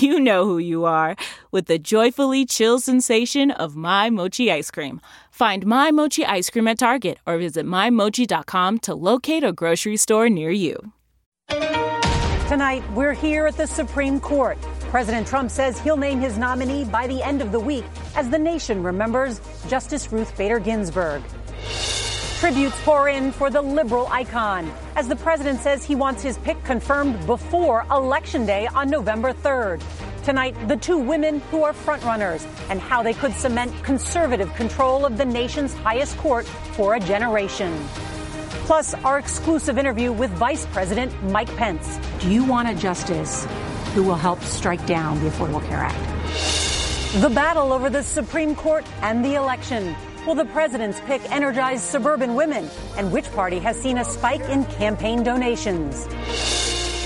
you know who you are with the joyfully chill sensation of My Mochi ice cream. Find My Mochi ice cream at Target or visit MyMochi.com to locate a grocery store near you. Tonight, we're here at the Supreme Court. President Trump says he'll name his nominee by the end of the week as the nation remembers Justice Ruth Bader Ginsburg. Tributes pour in for the liberal icon as the president says he wants his pick confirmed before Election Day on November 3rd. Tonight, the two women who are frontrunners and how they could cement conservative control of the nation's highest court for a generation. Plus, our exclusive interview with Vice President Mike Pence. Do you want a justice who will help strike down the Affordable Care Act? The battle over the Supreme Court and the election. Will the president's pick energize suburban women? And which party has seen a spike in campaign donations?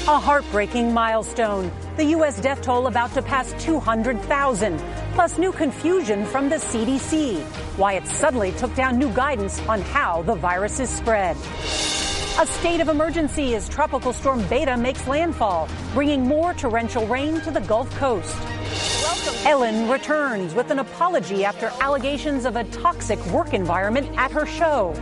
A heartbreaking milestone. The U.S. death toll about to pass 200,000. Plus new confusion from the CDC. Why it suddenly took down new guidance on how the virus is spread. A state of emergency as Tropical Storm Beta makes landfall, bringing more torrential rain to the Gulf Coast. Ellen returns with an apology after allegations of a toxic work environment at her show.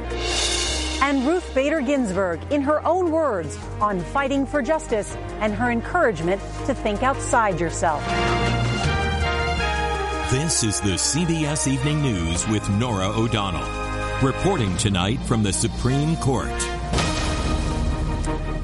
And Ruth Bader Ginsburg, in her own words, on fighting for justice and her encouragement to think outside yourself. This is the CBS Evening News with Norah O'Donnell. Reporting tonight from the Supreme Court.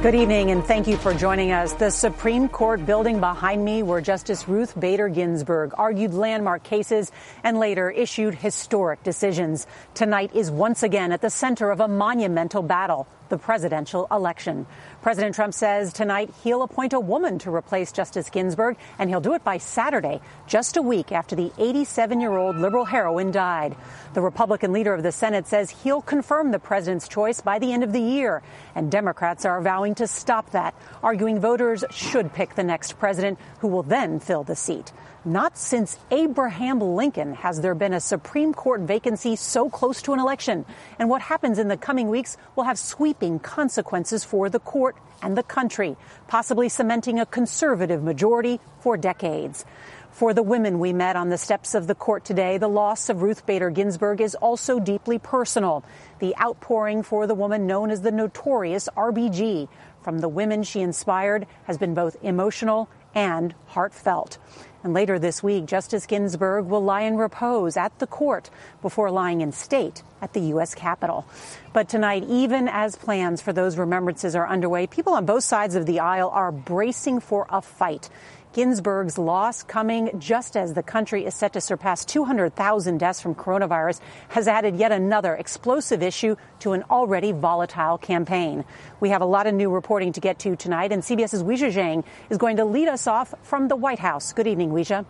Good evening, and thank you for joining us. The Supreme Court building behind me, where Justice Ruth Bader Ginsburg argued landmark cases and later issued historic decisions, tonight is once again at the center of a monumental battle the presidential election. President Trump says tonight he'll appoint a woman to replace Justice Ginsburg, and he'll do it by Saturday, just a week after the 87 year old liberal heroine died. The Republican leader of the Senate says he'll confirm the president's choice by the end of the year, and Democrats are vowing to stop that, arguing voters should pick the next president who will then fill the seat. Not since Abraham Lincoln has there been a Supreme Court vacancy so close to an election. And what happens in the coming weeks will have sweeping consequences for the court and the country, possibly cementing a conservative majority for decades. For the women we met on the steps of the court today, the loss of Ruth Bader Ginsburg is also deeply personal. The outpouring for the woman known as the notorious RBG from the women she inspired has been both emotional and heartfelt. And later this week, Justice Ginsburg will lie in repose at the court before lying in state at the U.S. Capitol. But tonight, even as plans for those remembrances are underway, people on both sides of the aisle are bracing for a fight. Ginsburg's loss coming just as the country is set to surpass 200,000 deaths from coronavirus has added yet another explosive issue to an already volatile campaign. We have a lot of new reporting to get to tonight, and CBS's Weijia Jiang is going to lead us off from the White House. Good evening, Weijia.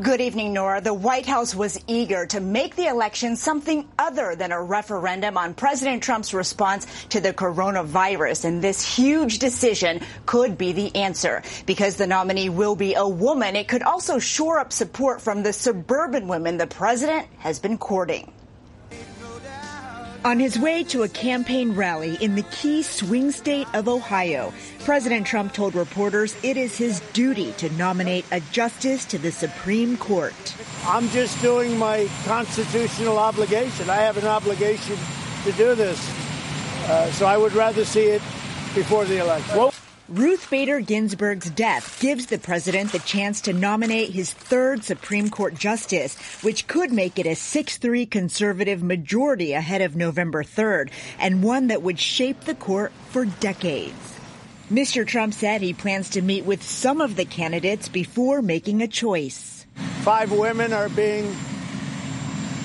Good evening, Norah. The White House was eager to make the election something other than a referendum on President Trump's response to the coronavirus. And this huge decision could be the answer. Because the nominee will be a woman, it could also shore up support from the suburban women the president has been courting. On his way to a campaign rally in the key swing state of Ohio, President Trump told reporters it is his duty to nominate a justice to the Supreme Court. I'm just doing my constitutional obligation. I have an obligation to do this. Uh, so I would rather see it before the election. Well, Ruth Bader Ginsburg's death gives the president the chance to nominate his third Supreme Court justice, which could make it a 6-3 conservative majority ahead of November 3rd, and one that would shape the court for decades. Mr. Trump said he plans to meet with some of the candidates before making a choice. Five women are being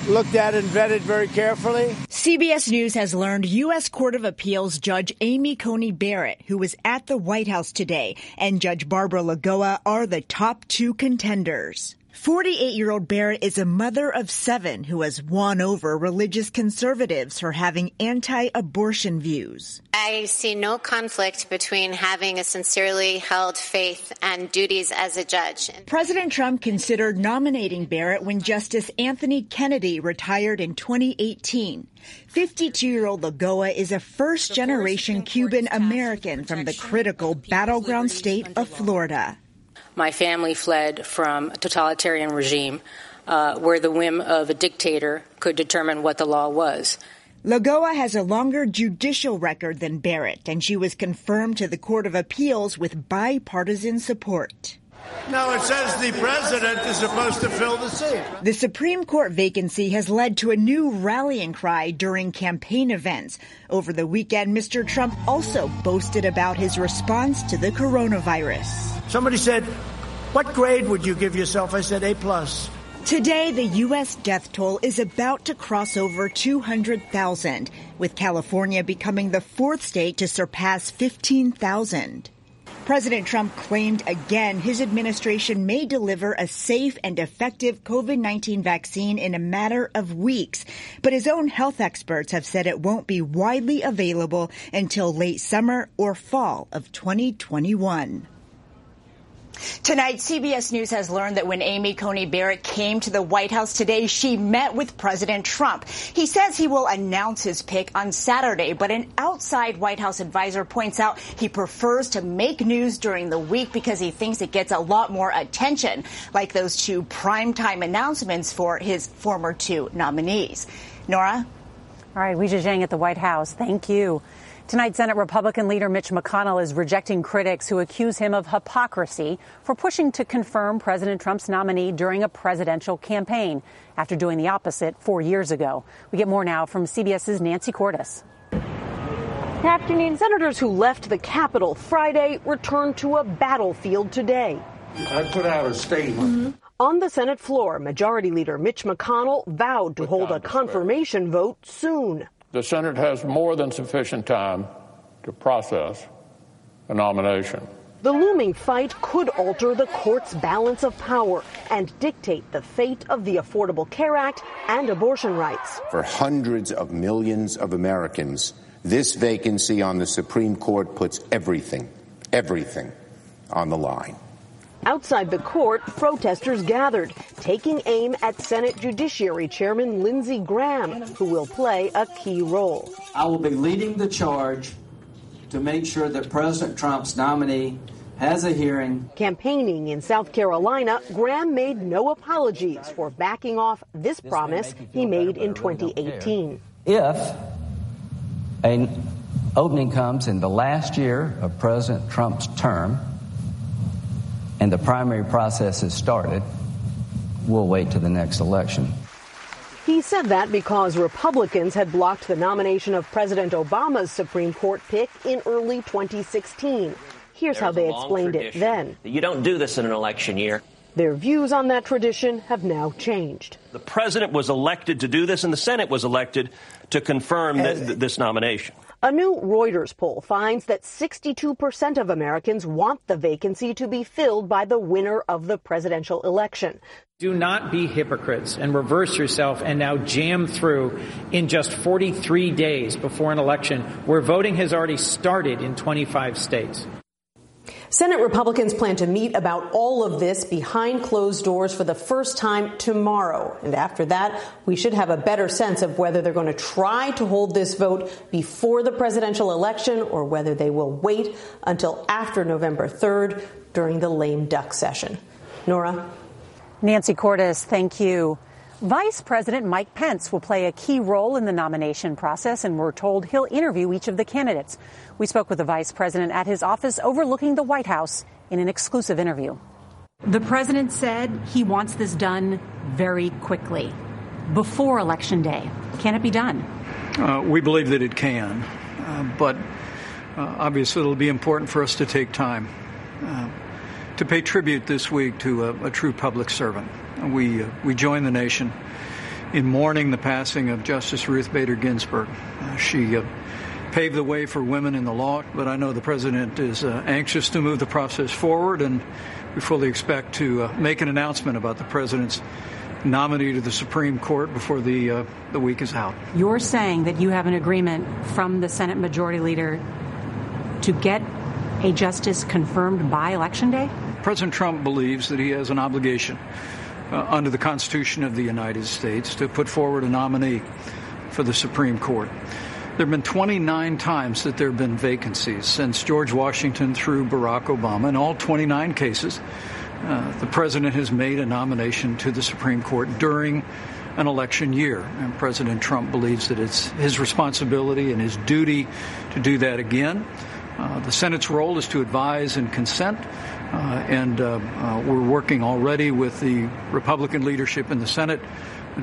looked at and vetted very carefully. CBS News has learned U.S. Court of Appeals Judge Amy Coney Barrett, who was at the White House today, and Judge Barbara Lagoa are the top two contenders. 48 year old Barrett is a mother of seven who has won over religious conservatives for having anti abortion views. I see no conflict between having a sincerely held faith and duties as a judge. President Trump considered nominating Barrett when Justice Anthony Kennedy retired in 2018. 52 year old Lagoa is a first generation Cuban American from the critical battleground state of Florida. My family fled from a totalitarian regime uh, where the whim of a dictator could determine what the law was. Lagoa has a longer judicial record than Barrett, and she was confirmed to the Court of Appeals with bipartisan support. No, it says the president is supposed to fill the seat. The Supreme Court vacancy has led to a new rallying cry during campaign events. Over the weekend, Mr. Trump also boasted about his response to the coronavirus. Somebody said, What grade would you give yourself? I said, A plus. Today, the U.S. death toll is about to cross over 200,000, with California becoming the fourth state to surpass 15,000. President Trump claimed again his administration may deliver a safe and effective COVID-19 vaccine in a matter of weeks, but his own health experts have said it won't be widely available until late summer or fall of 2021. Tonight, CBS News has learned that when Amy Coney Barrett came to the White House today, she met with President Trump. He says he will announce his pick on Saturday, but an outside White House advisor points out he prefers to make news during the week because he thinks it gets a lot more attention, like those two primetime announcements for his former two nominees. Norah? All right, Weijia Jiang at the White House. Thank you. Tonight, Senate Republican leader Mitch McConnell is rejecting critics who accuse him of hypocrisy for pushing to confirm President Trump's nominee during a presidential campaign after doing the opposite four years ago. We get more now from CBS's Nancy Cordes. Good afternoon. Senators who left the Capitol Friday returned to a battlefield today. I put out a statement. Mm-hmm. On the Senate floor, Majority Leader Mitch McConnell vowed to hold a confirmation vote soon the Senate has more than sufficient time to process a nomination. The looming fight could alter the court's balance of power and dictate the fate of the Affordable Care Act and abortion rights. For hundreds of millions of Americans, this vacancy on the Supreme Court puts everything, everything on the line. Outside the court, protesters gathered, taking aim at Senate Judiciary Chairman Lindsey Graham, who will play a key role. I will be leading the charge to make sure that President Trump's nominee has a hearing. Campaigning in South Carolina, Graham made no apologies for backing off this, this promise he made in 2018. If an opening comes in the last year of President Trump's term, and the primary process has started, we'll wait to the next election. He said that because Republicans had blocked the nomination of President Obama's Supreme Court pick in early 2016. Here's There's how they explained it then. You don't do this in an election year. Their views on that tradition have now changed. The president was elected to do this, and the Senate was elected to confirm th- uh, this nomination. A new Reuters poll finds that 62% of Americans want the vacancy to be filled by the winner of the presidential election. Do not be hypocrites and reverse yourself and now jam through in just 43 days before an election where voting has already started in 25 states. Senate Republicans plan to meet about all of this behind closed doors for the first time tomorrow. And after that, we should have a better sense of whether they're going to try to hold this vote before the presidential election or whether they will wait until after November 3rd during the lame duck session. Norah? Nancy Cordes, thank you. Vice President Mike Pence will play a key role in the nomination process, and we're told he'll interview each of the candidates. We spoke with the vice president at his office overlooking the White House in an exclusive interview. The president said he wants this done very quickly, before Election Day. Can it be done? Uh, we believe that it can, uh, but uh, obviously it'll be important for us to take time uh, to pay tribute this week to a, a true public servant. We, uh, we join the nation in mourning the passing of Justice Ruth Bader Ginsburg. Uh, she paved the way for women in the law, but I know the president is uh, anxious to move the process forward, and we fully expect to uh, make an announcement about the president's nominee to the Supreme Court before the uh, the week is out. You're saying that you have an agreement from the Senate Majority Leader to get a justice confirmed by Election Day? President Trump believes that he has an obligation uh, under the Constitution of the United States to put forward a nominee for the Supreme Court. There have been 29 times that there have been vacancies since George Washington through Barack Obama. In all 29 cases, uh, the president has made a nomination to the Supreme Court during an election year. And President Trump believes that it's his responsibility and his duty to do that again. Uh, the Senate's role is to advise and consent. Uh, and uh, uh, we're working already with the Republican leadership in the Senate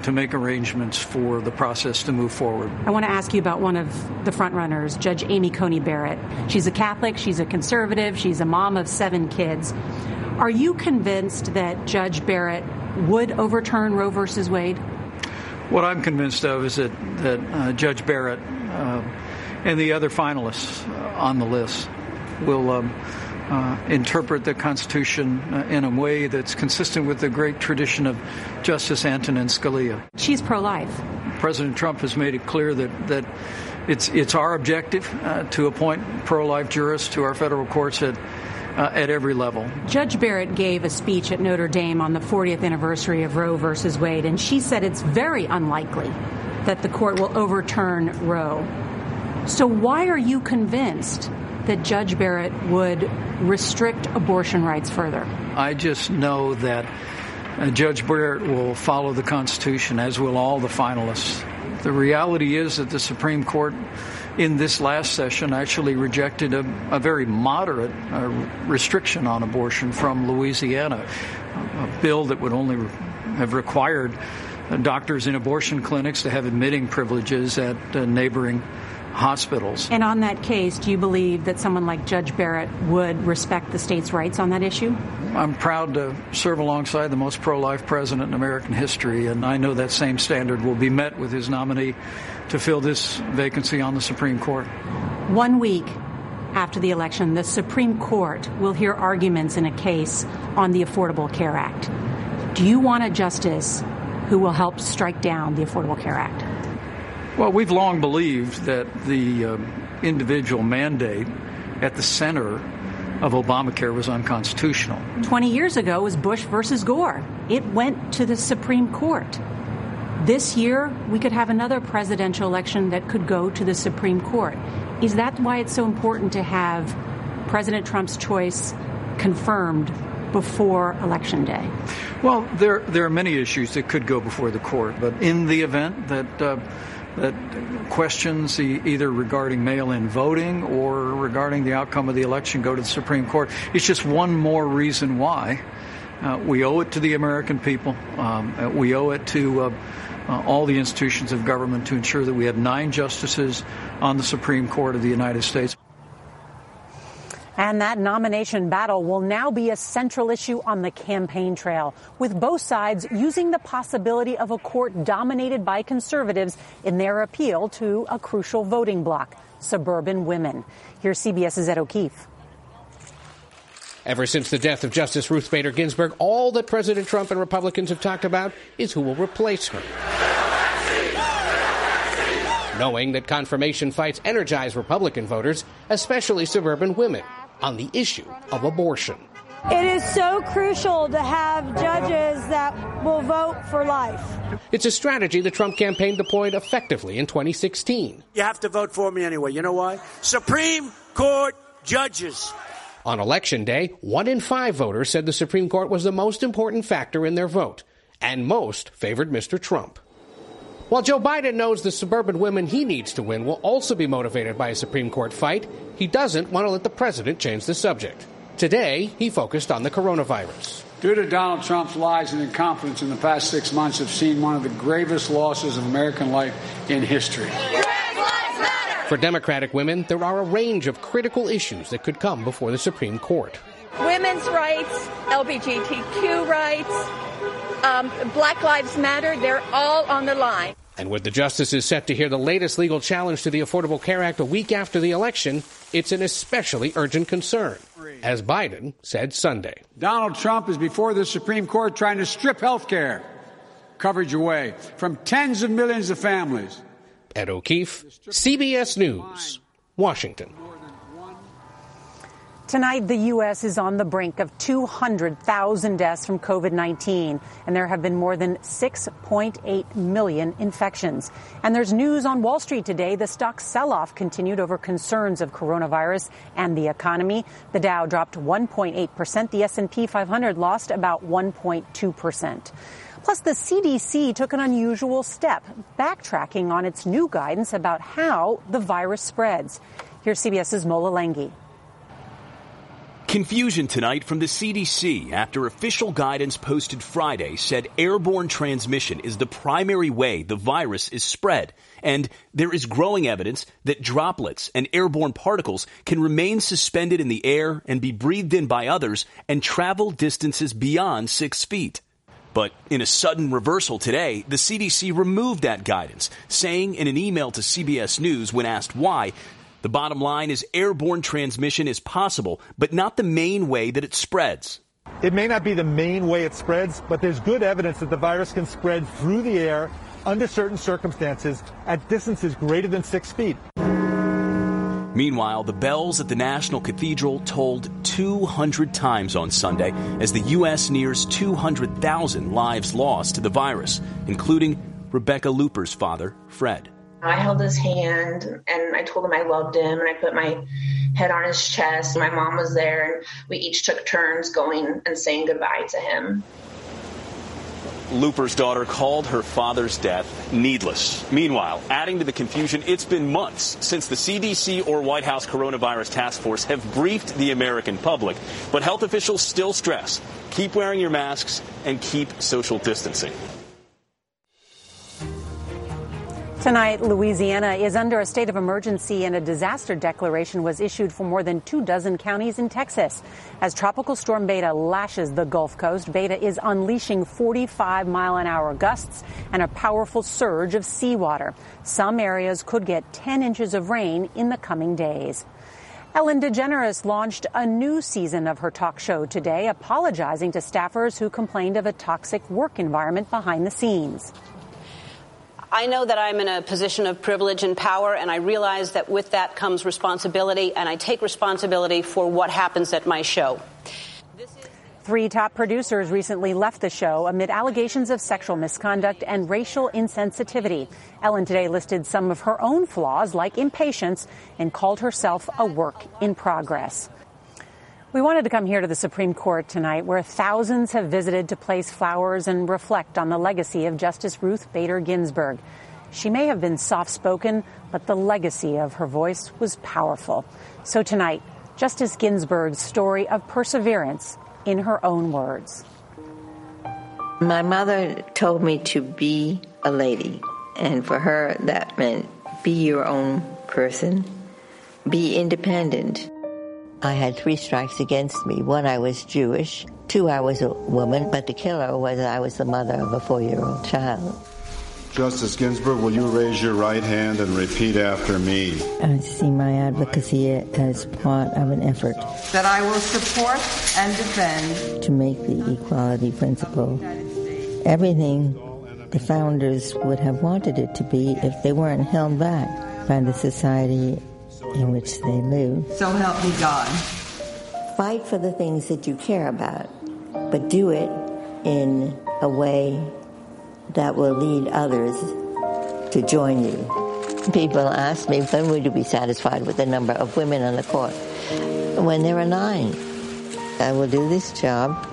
to make arrangements for the process to move forward. I want to ask you about one of the frontrunners, Judge Amy Coney Barrett. She's a Catholic, she's a conservative, she's a mom of seven kids. Are you convinced that Judge Barrett would overturn Roe versus Wade? What I'm convinced of is that, that uh, Judge Barrett uh, and the other finalists on the list will. Um, uh, interpret the Constitution uh, in a way that's consistent with the great tradition of Justice Antonin Scalia. She's pro-life. President Trump has made it clear that that it's it's our objective uh, to appoint pro-life jurists to our federal courts at. Uh, at every level. Judge Barrett gave a speech at Notre Dame on the 40th anniversary of Roe versus Wade, and she said it's very unlikely that the court will overturn Roe. So, why are you convinced that Judge Barrett would restrict abortion rights further? I just know that uh, Judge Barrett will follow the Constitution, as will all the finalists. The reality is that the Supreme Court in this last session actually rejected a, a very moderate uh, restriction on abortion from Louisiana, a bill that would only re- have required uh, doctors in abortion clinics to have admitting privileges at uh, neighboring hospitals. And on that case, do you believe that someone like Judge Barrett would respect the state's rights on that issue? I'm proud to serve alongside the most pro life president in American history, and I know that same standard will be met with his nominee to fill this vacancy on the Supreme Court. One week after the election, the Supreme Court will hear arguments in a case on the Affordable Care Act. Do you want a justice who will help strike down the Affordable Care Act? Well, we've long believed that the uh, individual mandate at the center of Obamacare was unconstitutional. 20 years ago was Bush versus Gore. It went to the Supreme Court. This year, we could have another presidential election that could go to the Supreme Court. Is that why it's so important to have President Trump's choice confirmed before Election Day? Well, there, there are many issues that could go before the court, but in the event that uh, that questions either regarding mail-in voting or regarding the outcome of the election go to the Supreme Court. It's just one more reason why uh, we owe it to the American people. Um, uh, we owe it to uh, uh, all the institutions of government to ensure that we have nine justices on the Supreme Court of the United States. And that nomination battle will now be a central issue on the campaign trail, with both sides using the possibility of a court dominated by conservatives in their appeal to a crucial voting bloc, suburban women. Here's CBS's Ed O'Keefe. Ever since the death of Justice Ruth Bader Ginsburg, all that President Trump and Republicans have talked about is who will replace her. Knowing that confirmation fights energize Republican voters, especially suburban women, on the issue of abortion. It is so crucial to have judges that will vote for life. It's a strategy the Trump campaign deployed effectively in 2016. You have to vote for me anyway. You know why? Supreme Court judges. On election day, one in five voters said the Supreme Court was the most important factor in their vote, and most favored Mr. Trump. While Joe Biden knows the suburban women he needs to win will also be motivated by a Supreme Court fight, he doesn't want to let the president change the subject. Today, he focused on the coronavirus. Due to Donald Trump's lies and incompetence in the past six months, have seen one of the gravest losses of American life in history. For Democratic women, there are a range of critical issues that could come before the Supreme Court. Women's rights, LGBTQ rights, um, Black Lives Matter, they're all on the line. And with the justices set to hear the latest legal challenge to the Affordable Care Act a week after the election, it's an especially urgent concern, as Biden said Sunday. Donald Trump is before the Supreme Court trying to strip health care coverage away from tens of millions of families. Ed O'Keefe, CBS News, Washington. Tonight, the U.S. is on the brink of 200,000 deaths from COVID 19, and there have been more than 6.8 million infections. And there's news on Wall Street today. The stock sell off continued over concerns of coronavirus and the economy. The Dow dropped 1.8%. The S&P 500 lost about 1.2%. Plus, the CDC took an unusual step, backtracking on its new guidance about how the virus spreads. Here's CBS's Mola Lenghi. Confusion tonight from the CDC after official guidance posted Friday said airborne transmission is the primary way the virus is spread. And there is growing evidence that droplets and airborne particles can remain suspended in the air and be breathed in by others and travel distances beyond six feet. But in a sudden reversal today, the CDC removed that guidance, saying in an email to CBS News when asked why, the bottom line is airborne transmission is possible, but not the main way that it spreads. It may not be the main way it spreads, but there's good evidence that the virus can spread through the air under certain circumstances at distances greater than six feet. Meanwhile, the bells at the National Cathedral tolled 200 times on Sunday as the U.S. nears 200,000 lives lost to the virus, including Rebecca Looper's father, Fred. I held his hand and I told him I loved him and I put my head on his chest. My mom was there and we each took turns going and saying goodbye to him. Looper's daughter called her father's death needless. Meanwhile, adding to the confusion, it's been months since the CDC or White House coronavirus task force have briefed the American public. But health officials still stress keep wearing your masks and keep social distancing. Tonight, Louisiana is under a state of emergency and a disaster declaration was issued for more than two dozen counties in Texas. As Tropical Storm Beta lashes the Gulf Coast, Beta is unleashing 45 mile an hour gusts and a powerful surge of seawater. Some areas could get 10 inches of rain in the coming days. Ellen DeGeneres launched a new season of her talk show today, apologizing to staffers who complained of a toxic work environment behind the scenes. I know that I'm in a position of privilege and power, and I realize that with that comes responsibility, and I take responsibility for what happens at my show. Three top producers recently left the show amid allegations of sexual misconduct and racial insensitivity. Ellen today listed some of her own flaws, like impatience, and called herself a work in progress. We wanted to come here to the Supreme Court tonight, where thousands have visited to place flowers and reflect on the legacy of Justice Ruth Bader Ginsburg. She may have been soft spoken, but the legacy of her voice was powerful. So tonight, Justice Ginsburg's story of perseverance in her own words. My mother told me to be a lady, and for her, that meant be your own person, be independent. I had three strikes against me. One, I was Jewish. Two, I was a woman, but the killer was I was the mother of a four year old child. Justice Ginsburg, will you raise your right hand and repeat after me? I see my advocacy as part of an effort that I will support and defend to make the equality principle everything the founders would have wanted it to be if they weren't held back by the society in which they live. So help me God. Fight for the things that you care about, but do it in a way that will lead others to join you. People ask me, when would you be satisfied with the number of women on the court? When there are nine. I will do this job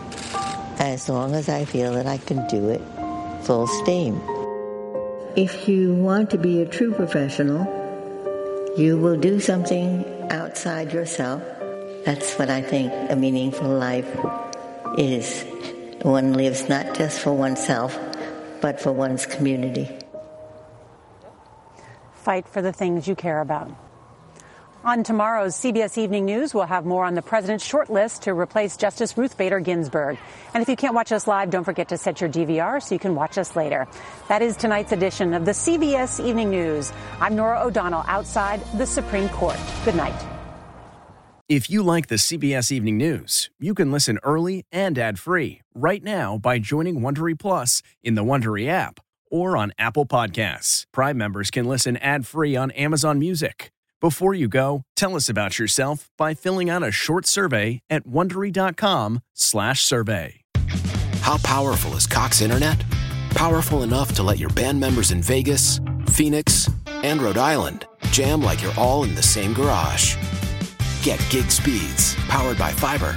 as long as I feel that I can do it full steam. If you want to be a true professional, you will do something outside yourself. That's what I think a meaningful life is. One lives not just for oneself, but for one's community. Fight for the things you care about. On tomorrow's CBS Evening News, we'll have more on the president's short list to replace Justice Ruth Bader Ginsburg. And if you can't watch us live, don't forget to set your DVR so you can watch us later. That is tonight's edition of the CBS Evening News. I'm Norah O'Donnell outside the Supreme Court. Good night. If you like the CBS Evening News, you can listen early and ad-free right now by joining Wondery Plus in the Wondery app or on Apple Podcasts. Prime members can listen ad-free on Amazon Music. Before you go, tell us about yourself by filling out a short survey at wondery.com/survey. How powerful is Cox Internet? Powerful enough to let your band members in Vegas, Phoenix, and Rhode Island jam like you're all in the same garage. Get gig speeds powered by fiber